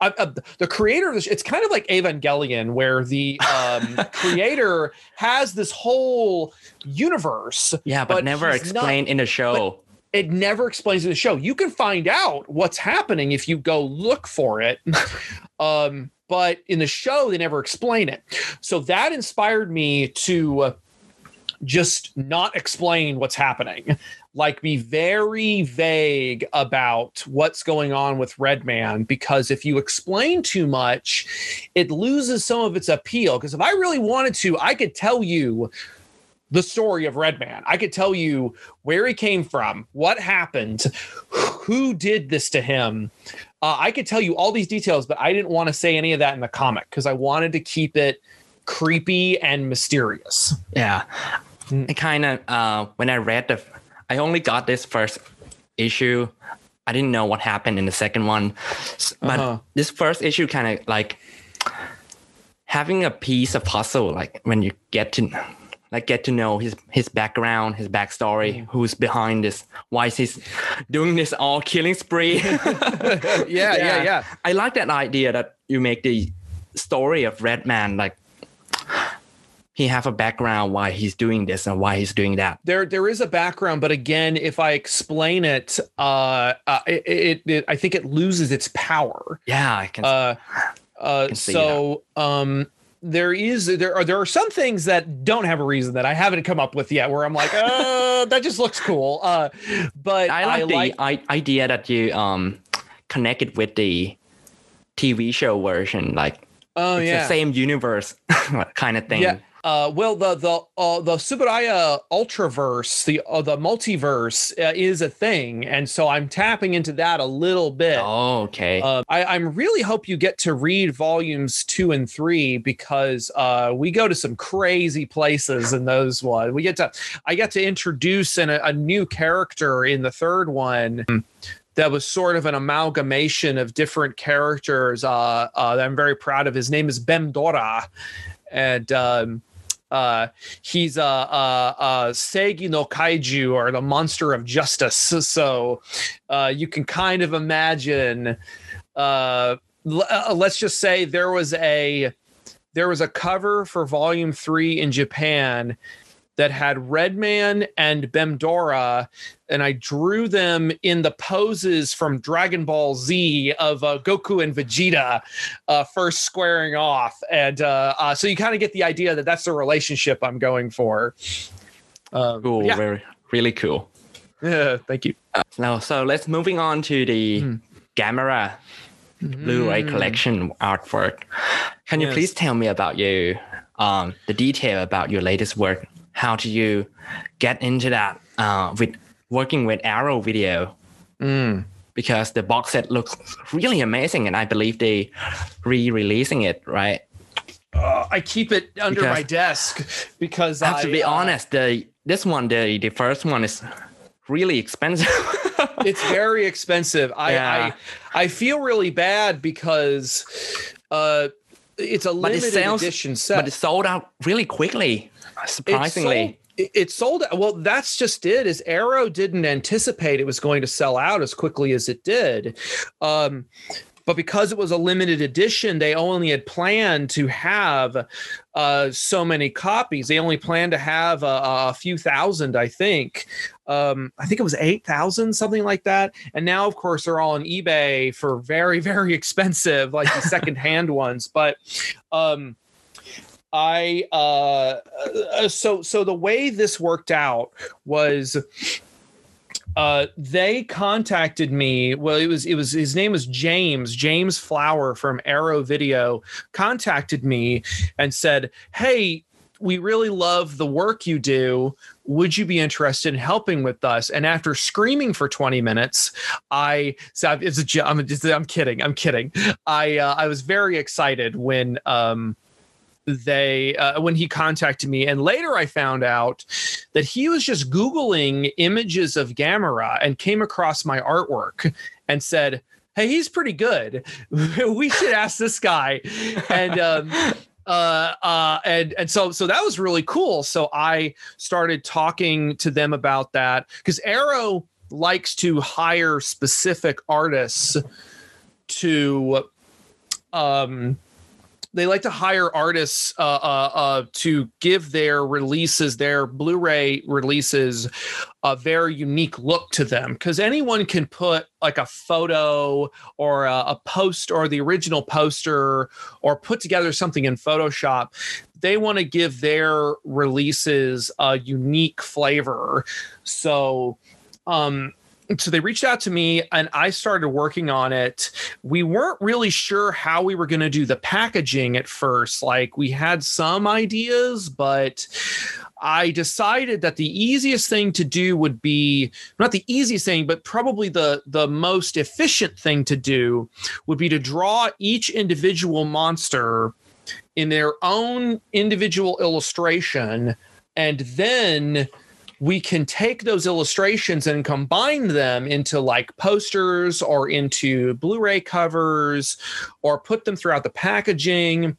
uh, uh, the creator of this it's kind of like evangelion where the um, creator has this whole universe yeah but, But never explained in the show it never explains in the show. You can find out what's happening if you go look for it. um, but in the show, they never explain it. So that inspired me to uh, just not explain what's happening. Like be very vague about what's going on with Redman because if you explain too much, it loses some of its appeal. Because if I really wanted to, I could tell you the story of Redman. I could tell you where he came from, what happened, who did this to him. Uh, I could tell you all these details, but I didn't want to say any of that in the comic because I wanted to keep it creepy and mysterious. yeah it kind of uh when i read the i only got this first issue i didn't know what happened in the second one but Uh-huh. this first issue kind of like having a piece of puzzle like when you get to like get to know his his background his backstory Mm. who's behind this why is he doing this all killing spree yeah, yeah, yeah. i like that idea that you make the story of red man like he have a background why he's doing this and why he's doing that There, there is a background, but again, if I explain it, uh, uh it, it, it, I think it loses its power. yeah i can Uh, uh, can so um, there is there are there are some things that don't have a reason that I haven't come up with yet. Where I'm like, uh, that just looks cool. Uh, but I like the I- idea that you um connect it with the TV show version, like oh it's yeah, the same universe kind of thing. yeah. Uh, well, the the uh, the Tsuburaya Ultraverse, the uh, the multiverse uh, is a thing, and so I'm tapping into that a little bit. Oh, okay. Uh, I, I really hope you get to read volumes two and three because uh, we go to some crazy places in those one. We get to I get to introduce an, a new character in the third one that was sort of an amalgamation of different characters uh, uh, that I'm very proud of. His name is Bemdora, and um, uh, he's a, a, a Seigi no Kaiju or the monster of justice. So uh, you can kind of imagine. Uh, l- uh, let's just say there was a there was a cover for Volume Three in Japan that had Redman and Bemdora, and I drew them in the poses from Dragon Ball Z of uh, Goku and Vegeta uh, first squaring off, and uh, uh, so you kind of get the idea that that's the relationship I'm going for. Um, cool. Yeah, Very really cool. yeah, thank you. Now, so let's moving on to the Hmm. Gamera Blu-ray Mm. collection artwork. Can you Yes. please tell me about you, um, the detail about your latest work? How do you get into that uh, with working with Arrow Video? Mm. Because the box set looks really amazing, and I believe they re-releasing it, right? Uh, I keep it under Because- my desk because I have to be uh, honest. The this one, the the first one is really expensive. it's very expensive. I, Yeah. I I feel really bad because uh it's a But it limited sells- edition set. but it sold out really quickly, It surprisingly. sold- it- it sold well that's just it is arrow didn't anticipate it was going to sell out as quickly as it did. Um but because it was a limited edition they only had planned to have uh so many copies. They only planned to have a, a few thousand i think. Um i think it was 8000 something like that. And now of course they're all on ebay for very very expensive like the second hand ones. But um I uh uh, so so the way this worked out was uh they contacted me well it was it was his name was James James Flower from Arrow Video contacted me and said hey we really love the work you do. Would you be interested in helping with us? And after screaming for 20 minutes i so it's a i'm, I'm kidding i'm kidding. I uh, i was very excited when um they uh, when he contacted me. And later i found out that he was just googling images of gamera and came across my artwork and said hey he's pretty good. We should ask this guy. And um uh uh and and so so that was really cool. So i started talking to them about that because arrow likes to hire specific artists to um they like to hire artists uh, uh, uh, to give their releases, their Blu-ray releases, a very unique look to them. Because anyone can put like a photo or a, a post or the original poster or put together something in Photoshop. They want to give their releases a unique flavor. So, um, so they reached out to me and I started working on it. We weren't really sure how we were going to do the packaging at first. Like we had some ideas, but I decided that the easiest thing to do would be not the easiest thing, but probably the the most efficient thing to do would be to draw each individual monster in their own individual illustration and then we can take those illustrations and combine them into like posters or into Blu-ray covers or put them throughout the packaging.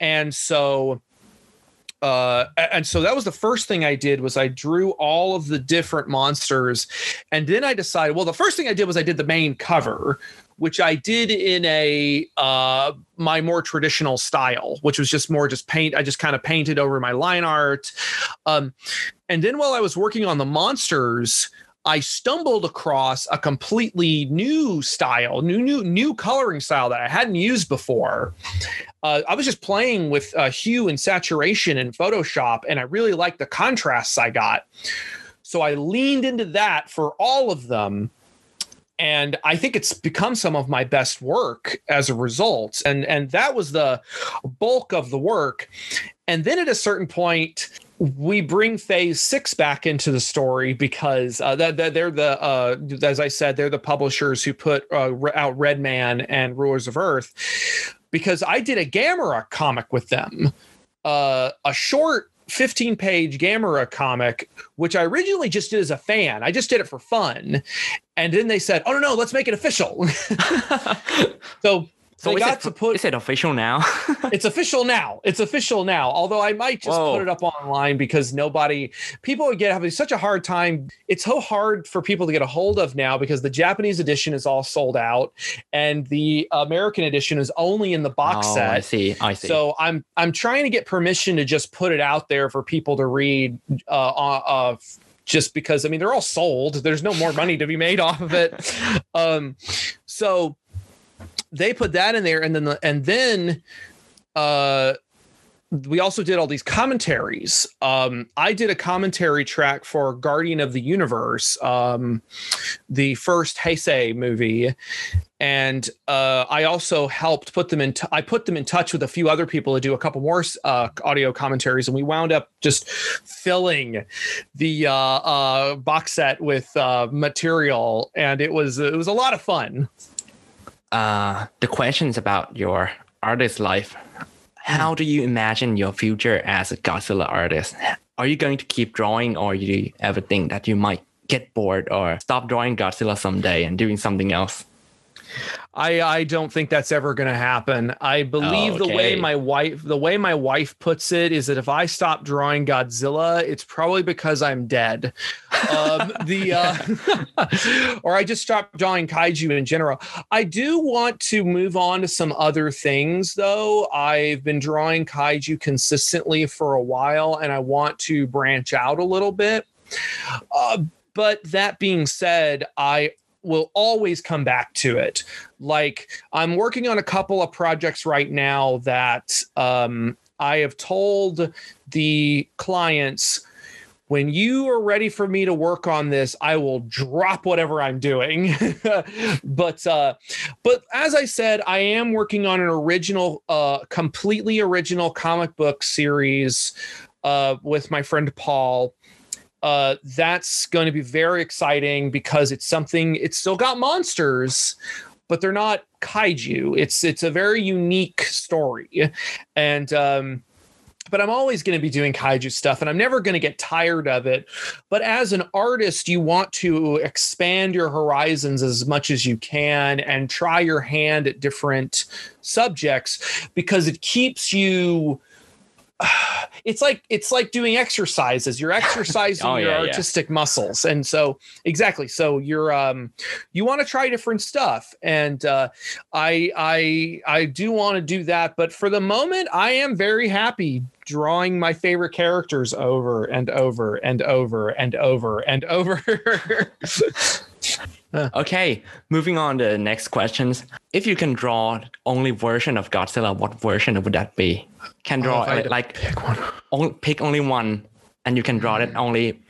And so uh and so that was the first thing I did was I drew all of the different monsters and then I decided well the first thing I did was I did the main cover which I did in a uh my more traditional style which was just more just paint I just kind of painted over my line art um and then while I was working on the monsters, I stumbled across a completely new style, new new new coloring style that I hadn't used before. Uh, I was just playing with uh, hue and saturation in Photoshop, and I really liked the contrasts I got. So I leaned into that for all of them, and I think it's become some of my best work as a result. And and that was the bulk of the work. And then at a certain point, we bring phase six back into the story because uh, they're the uh, as I said they're the publishers who put uh, out Red Man and Rulers of Earth because I did a Gamera comic with them, uh, a short 15 page Gamera comic, which I originally just did as a fan. I just did it for fun, and then they said, "Oh no, no, let's make it official." so. So they is got it, to put is it official now? it's official now. It's official now. Although I might just Whoa. put it up online because nobody, people get having such a hard time. It's so hard for people to get a hold of now because the Japanese edition is all sold out, and the American edition is only in the box oh, set. I see. I see. So I'm I'm trying to get permission to just put it out there for people to read. Uh, uh, uh, just because I mean they're all sold. There's no more money to be made off of it. Um, so they put that in there, and then the, and then uh, we also did all these commentaries. Um, I did a commentary track for Guardian of the Universe, um, the first Heisei movie, and uh, I also helped put them in. T- I put them in touch with a few other people to do a couple more uh, audio commentaries, and we wound up just filling the uh, uh, box set with uh, material, and it was it was a lot of fun. Uh, the questions about your artist life. How do you imagine your future as a Godzilla artist? Are you going to keep drawing, or do you ever think that you might get bored or stop drawing Godzilla someday and doing something else? I I don't think that's ever going to happen. I believe Oh, the way my wife the way my wife puts it is that if I stop drawing Godzilla, it's probably because I'm dead. Um, the uh, or I just stop drawing kaiju in general. I do want to move on to some other things though. I've been drawing kaiju consistently for a while, and I want to branch out a little bit. Uh, but that being said, I will always come back to it. Like I'm working on a couple of projects right now that um, I have told the clients when you are ready for me to work on this, I will drop whatever I'm doing. but uh, but as I said, I am working on an original, uh, completely original comic book series uh, with my friend Paul uh that's going to be very exciting because it's something it's still got monsters but they're not kaiju it's it's a very unique story and um but I'm always going to be doing kaiju stuff and I'm never going to get tired of it. But as an artist, you want to expand your horizons as much as you can and try your hand at different subjects because it keeps you it's like it's like doing exercises. You're exercising Oh, your yeah, yeah. artistic muscles. And so exactly. So you're um you want to try different stuff. And uh i i i do want to do that. But for the moment i am very happy drawing my favorite characters over and over and over and over and over Okay, moving on to the next questions. If you can draw only version of Godzilla, what version would that be? Can draw Oh, if I had to like pick one only, pick only one, and you can draw it only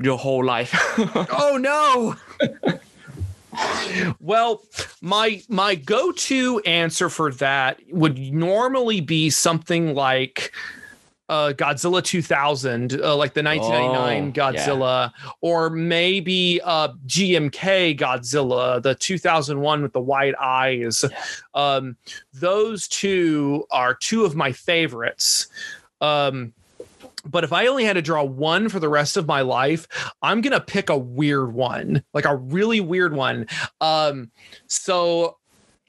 your whole life. oh no well my my go-to answer for that would normally be something like uh godzilla 2000 uh, like the 1999 Oh, godzilla or maybe uh gmk godzilla the 2001 with the white eyes. Um those two are two of my favorites. Um but if I only had to draw one for the rest of my life, I'm gonna pick a weird one, like a really weird one. Um, so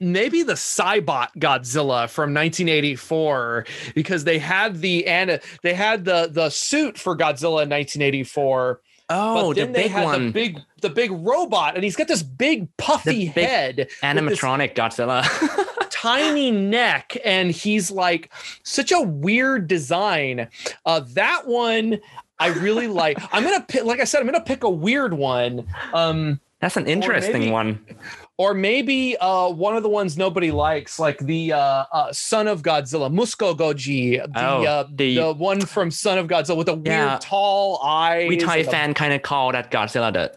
maybe the Cybot Godzilla from 1984, because they had the and they had the the suit for Godzilla in 1984. oh, but the then they big had the one, big the big robot, and he's got this big puffy The big head, animatronic Godzilla. tiny neck and he's like such a weird design uh that one i really like i'm gonna pick like i said i'm gonna pick a weird one um That's an interesting maybe- one. or maybe uh one of the ones nobody likes like the uh, uh son of godzilla musko goji the Oh, uh the- the, one from son of godzilla with the weird Yeah. tall eyes We Thai fan kind of call that Godzilla the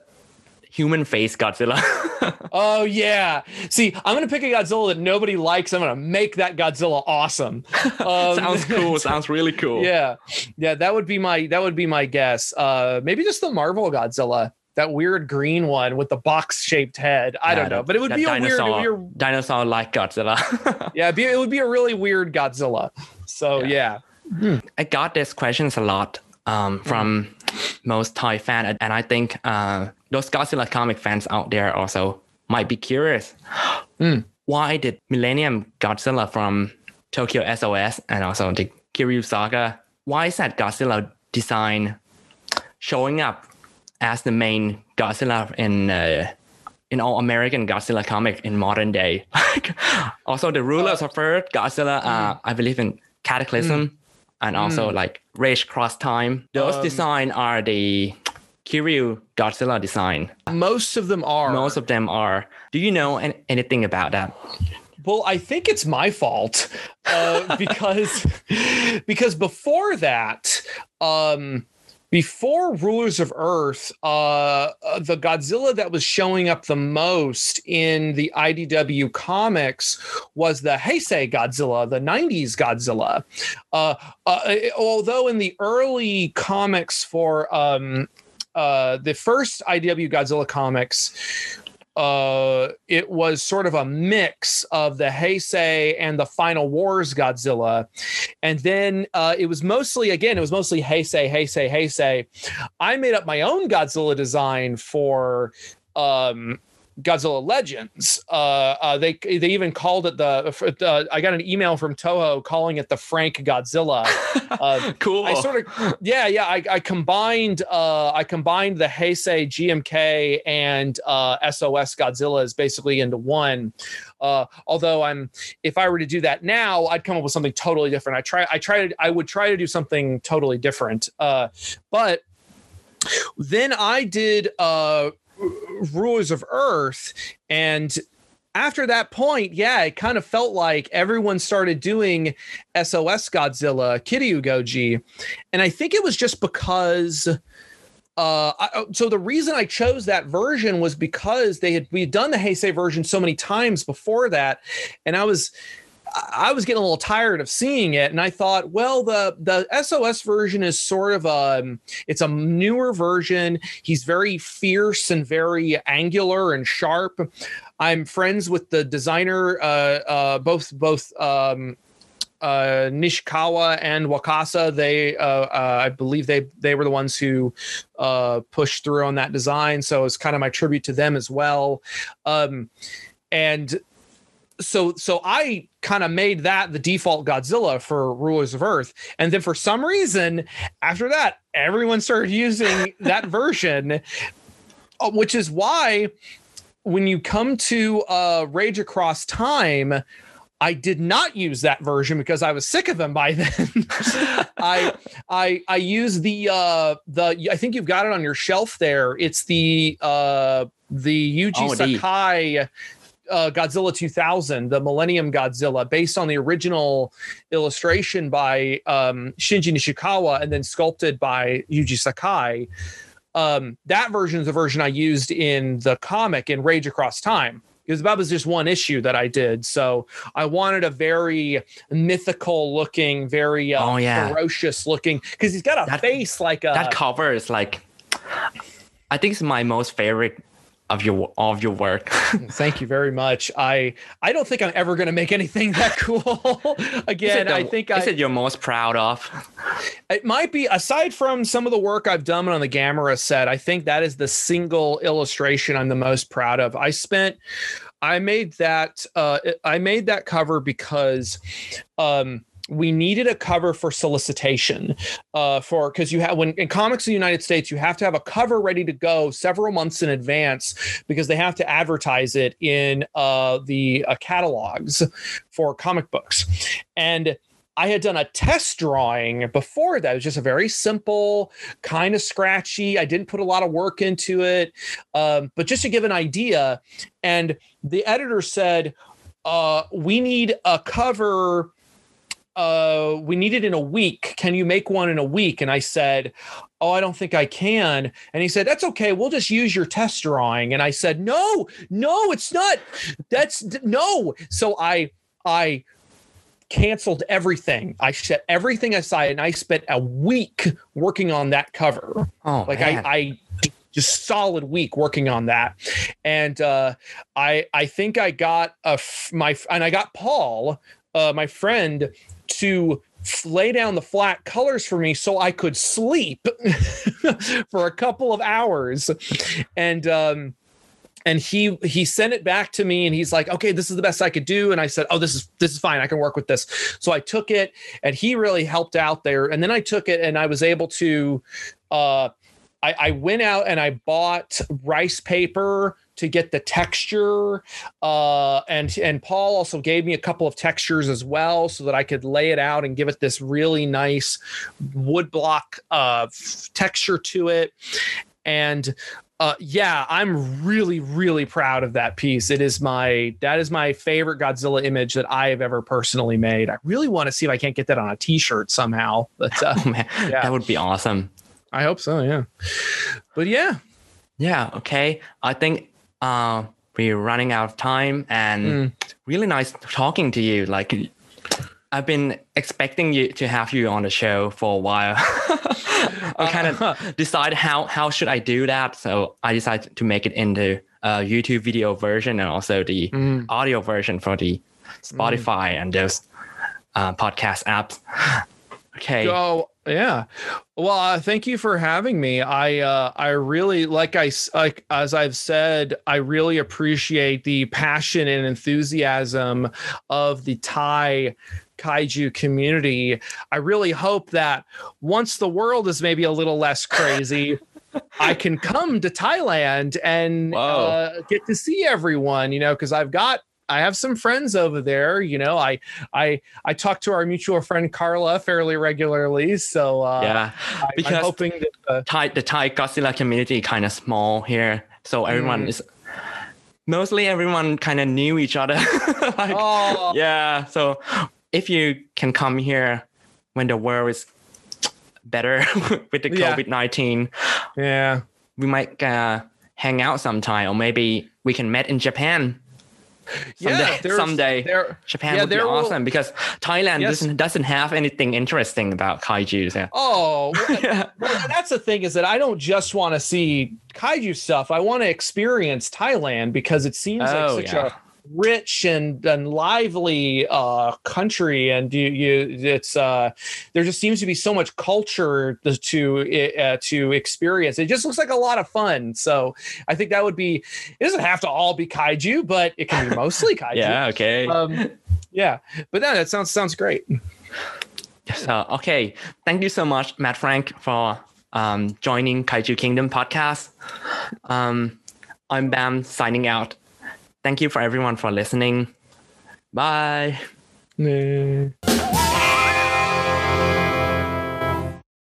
human face Godzilla. oh yeah see i'm gonna pick a godzilla that nobody likes i'm gonna make that godzilla awesome um, sounds cool. Sounds really cool. yeah yeah that would be my that would be my guess uh maybe just the marvel godzilla that weird green one with the box shaped head i Yeah, don't know the- but it would be a weird, it dinosaur like Godzilla. yeah be, it would be a really weird godzilla so yeah, I got these questions a lot um, from most Thai fans, and I think uh, those Godzilla comic fans out there also might be curious. Mm. Why did Millennium Godzilla from Tokyo SOS and also the Kiryu Saga, why is that Godzilla design showing up as the main Godzilla in uh, in all American Godzilla comic in modern day? also, the rulers of Earth Godzilla, uh, I believe in Cataclysm, and also like Rage Cross Time. Those Um, design are the Kiryu Godzilla design. most of them are Most of them are. Do you know an- anything about that? Well, I think it's my fault uh, because because before that, um, before Rulers of Earth, uh, uh, the Godzilla that was showing up the most in the IDW comics was the Heisei Godzilla, the '90s Godzilla. Uh, uh, although in the early comics for um, uh, the first IDW Godzilla comics, uh, it was sort of a mix of the Heisei and the Final Wars Godzilla, and then uh, it was mostly again it was mostly Heisei, Heisei, Heisei. I made up my own Godzilla design for um, Godzilla Legends. Uh, uh, they they even called it the. Uh, I got an email from Toho calling it the Frank Godzilla. Uh, cool. I sort of yeah yeah I, I combined uh, I combined the Heisei GMK and uh, SOS Godzillas basically into one. Uh, although I'm if I were to do that now, I'd come up with something totally different. I try I try to I would try to do something totally different. Uh, but then I did uh rulers of earth. And after that point yeah it kind of felt like everyone started doing sos godzilla kiryu goji and i think it was just because uh, I, oh, so the reason I chose that version was because they had we had done the Heisei version so many times before that, and I was I was getting a little tired of seeing it, and I thought, well, the the SOS version is sort of a um, it's a newer version. He's very fierce and very angular and sharp. I'm friends with the designer, uh, uh, both both um, uh, Nishikawa and Wakasa. They, uh, uh, I believe they they were the ones who uh, pushed through on that design. So it's kind of my tribute to them as well. Um, and so so I kind of made that the default Godzilla for Rulers of Earth. And then for some reason, after that, everyone started using that version, uh, which is why when you come to uh, Rage Across Time, I did not use that version because I was sick of them by then. I I I use the uh the I think you've got it on your shelf there. It's the uh the Yuji oh, Sakai uh, Godzilla 2000, the Millennium Godzilla, based on the original illustration by um, Shinji Nishikawa and then sculpted by Yuji Sakai. Um, that version is the version I used in the comic in Rage Across Time because that was just one issue that I did. So I wanted a very mythical looking, very uh, oh, yeah. ferocious looking because he's got a that, face like a. That cover is like, I think it's my most favorite of your of your work. Thank you very much. I I don't think I'm ever going to make anything that cool again. The, I think is I, it you're most proud of? It might be aside from some of the work I've done on the Gamera set. I think that is the single illustration I'm the most proud of. I spent I made that uh, I made that cover because um, we needed a cover for solicitation uh, for because you have when in comics in the United States you have to have a cover ready to go several months in advance because they have to advertise it in uh, the uh, catalogs for comic books and. I had done a test drawing before that. It was just a very simple, kind of scratchy. I didn't put a lot of work into it, um, but just to give an idea. And the editor said, uh, "We need a cover uh, we need it in a week. Can you make one in a week? And I said, Oh, I don't think I can. And he said, That's okay. We'll just use your test drawing. And I said, No, no, it's not. That's no. So I, I, canceled everything. I set everything aside and I spent a week working on that cover. Oh, like man. I, I just solid week working on that. And uh, I, I think I got a f- my, and I got Paul, uh, my friend to lay down the flat colors for me so I could sleep for a couple of hours. And um and he he sent it back to me and he's like okay this is the best i could do. And i said oh this is this is fine. I can work with this. So i took it and he really helped out there. And then i took it and i was able to uh I, I went out and I bought rice paper to get the texture. Uh, and and Paul also gave me a couple of textures as well, so that I could lay it out and give it this really nice woodblock uh, texture to it. And uh, yeah, I'm really, really proud of that piece. It is my that is my favorite Godzilla image that I have ever personally made. I really want to see if I can't get that on a T-shirt somehow. But uh, oh, man, yeah. that would be awesome. I hope so. Yeah, but yeah, yeah. Okay, I think uh, we're running out of time and mm. really nice talking to you. Like I've been expecting you to have you on the show for a while. I kind of uh, decide how how should I do that, so I decided to make it into a YouTube video version and also the Mm. audio version for the Spotify and those uh, podcast apps. Okay. Oh yeah. Well, uh, thank you for having me. I uh, I really like I like as I've said, I really appreciate the passion and enthusiasm of the Thai kaiju community. I really hope that once the world is maybe a little less crazy. I can come to Thailand and uh, get to see everyone, you know, because I've got I have some friends over there. You know, I I I talk to our mutual friend Carla fairly regularly, so uh, yeah. I, because- I'm hoping that uh, Thai the Thai Godzilla community kind of small here, so everyone Mm. is mostly everyone kind of knew each other. like, oh yeah. So if you can come here when the world is better with the Yeah. COVID nineteen, yeah we might uh, hang out sometime, or maybe we can meet in Japan. Someday, yeah someday there Japan yeah, would be will- awesome because Thailand Yes. doesn't doesn't have anything interesting about kaiju. Yeah. oh well, yeah. well, that's the thing is that I don't just want to see kaiju stuff. I want to experience Thailand because it seems Oh, like such yeah. a rich and, and lively uh country and you you it's uh there just seems to be so much culture to to, uh, to experience it just looks like a lot of fun so i think that would be it doesn't have to all be kaiju but it can be mostly kaiju Yeah. Okay. um yeah but no, that sounds sounds great So, okay. Thank you so much, Matt Frank, for um, joining Kaiju Kingdom podcast. Um, I'm Bam signing out. Thank you for everyone for listening. Bye.